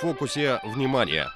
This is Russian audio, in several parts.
фокусе внимания.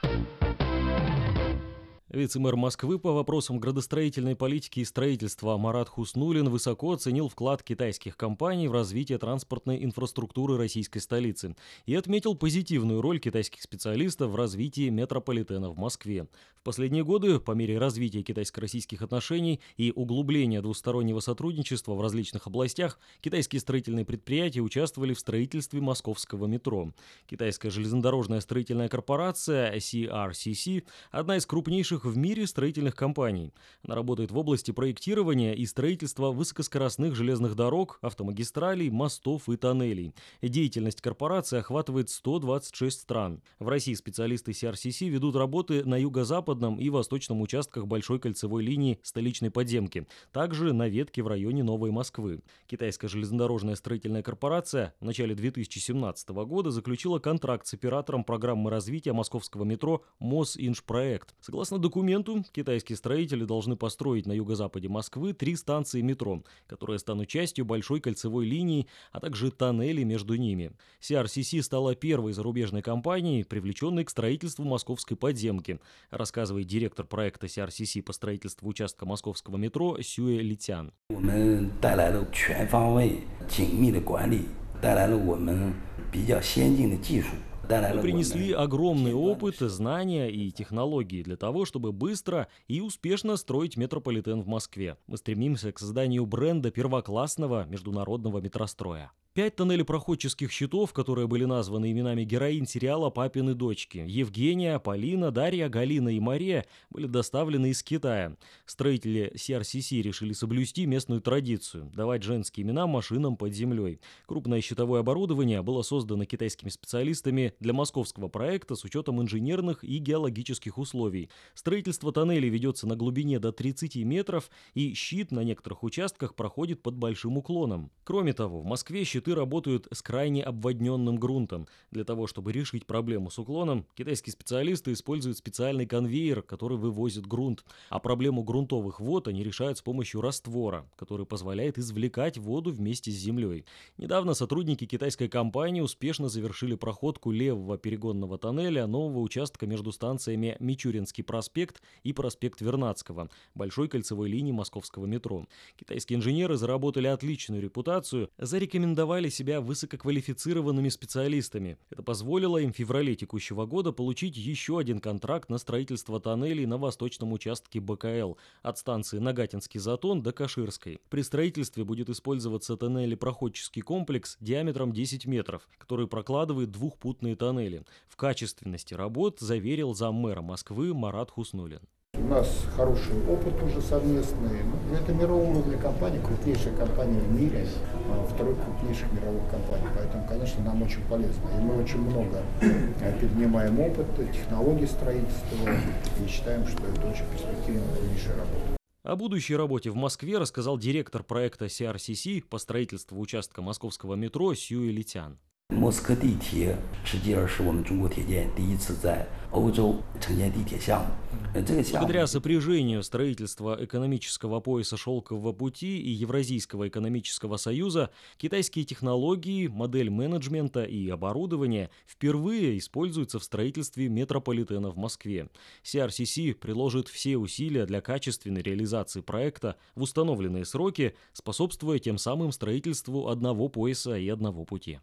Вице-мэр Москвы по вопросам градостроительной политики и строительства Марат Хуснулин высоко оценил вклад китайских компаний в развитие транспортной инфраструктуры российской столицы и отметил позитивную роль китайских специалистов в развитии метрополитена в Москве. В последние годы, по мере развития китайско-российских отношений и углубления двустороннего сотрудничества в различных областях, китайские строительные предприятия участвовали в строительстве московского метро. Китайская железнодорожная строительная корпорация CRCC – одна из крупнейших крупнейших в мире строительных компаний. Она работает в области проектирования и строительства высокоскоростных железных дорог, автомагистралей, мостов и тоннелей. Деятельность корпорации охватывает 126 стран. В России специалисты CRCC ведут работы на юго-западном и восточном участках большой кольцевой линии столичной подземки, также на ветке в районе Новой Москвы. Китайская железнодорожная строительная корпорация в начале 2017 года заключила контракт с оператором программы развития московского метро Мосинжпроект. Согласно документу китайские строители должны построить на юго-западе Москвы три станции метро, которые станут частью большой кольцевой линии, а также тоннели между ними. CRCC стала первой зарубежной компанией, привлеченной к строительству московской подземки, рассказывает директор проекта CRCC по строительству участка московского метро Сюэ Литян. Мы мы принесли огромный опыт, знания и технологии для того, чтобы быстро и успешно строить метрополитен в Москве. Мы стремимся к созданию бренда первоклассного международного метростроя. Пять тоннелепроходческих щитов, которые были названы именами героинь сериала «Папины дочки» – Евгения, Полина, Дарья, Галина и Мария – были доставлены из Китая. Строители CRCC решили соблюсти местную традицию – давать женские имена машинам под землей. Крупное щитовое оборудование было создано китайскими специалистами для московского проекта с учетом инженерных и геологических условий. Строительство тоннелей ведется на глубине до 30 метров, и щит на некоторых участках проходит под большим уклоном. Кроме того, в Москве щит щиты работают с крайне обводненным грунтом. Для того, чтобы решить проблему с уклоном, китайские специалисты используют специальный конвейер, который вывозит грунт. А проблему грунтовых вод они решают с помощью раствора, который позволяет извлекать воду вместе с землей. Недавно сотрудники китайской компании успешно завершили проходку левого перегонного тоннеля нового участка между станциями Мичуринский проспект и проспект Вернадского, большой кольцевой линии московского метро. Китайские инженеры заработали отличную репутацию, зарекомендовали зарекомендовали себя высококвалифицированными специалистами. Это позволило им в феврале текущего года получить еще один контракт на строительство тоннелей на восточном участке БКЛ от станции Нагатинский затон до Каширской. При строительстве будет использоваться тоннелепроходческий комплекс диаметром 10 метров, который прокладывает двухпутные тоннели. В качественности работ заверил заммэра Москвы Марат Хуснулин. У нас хороший опыт уже совместный. Ну, это мирового уровня компания, крупнейшая компания в мире, а, второй крупнейших мировых компаний. Поэтому, конечно, нам очень полезно. И мы очень много э, перенимаем опыт, технологий строительства и считаем, что это очень перспективная дальнейшая работа. О будущей работе в Москве рассказал директор проекта CRCC по строительству участка московского метро Сюэ Литян. 莫斯科地铁实际上是我们中国铁建第一次在欧洲承建地铁项目。Благодаря сопряжению строительства экономического пояса Шелкового пути и Евразийского экономического союза, китайские технологии, модель менеджмента и оборудование впервые используются в строительстве метрополитена в Москве. CRCC приложит все усилия для качественной реализации проекта в установленные сроки, способствуя тем самым строительству одного пояса и одного пути.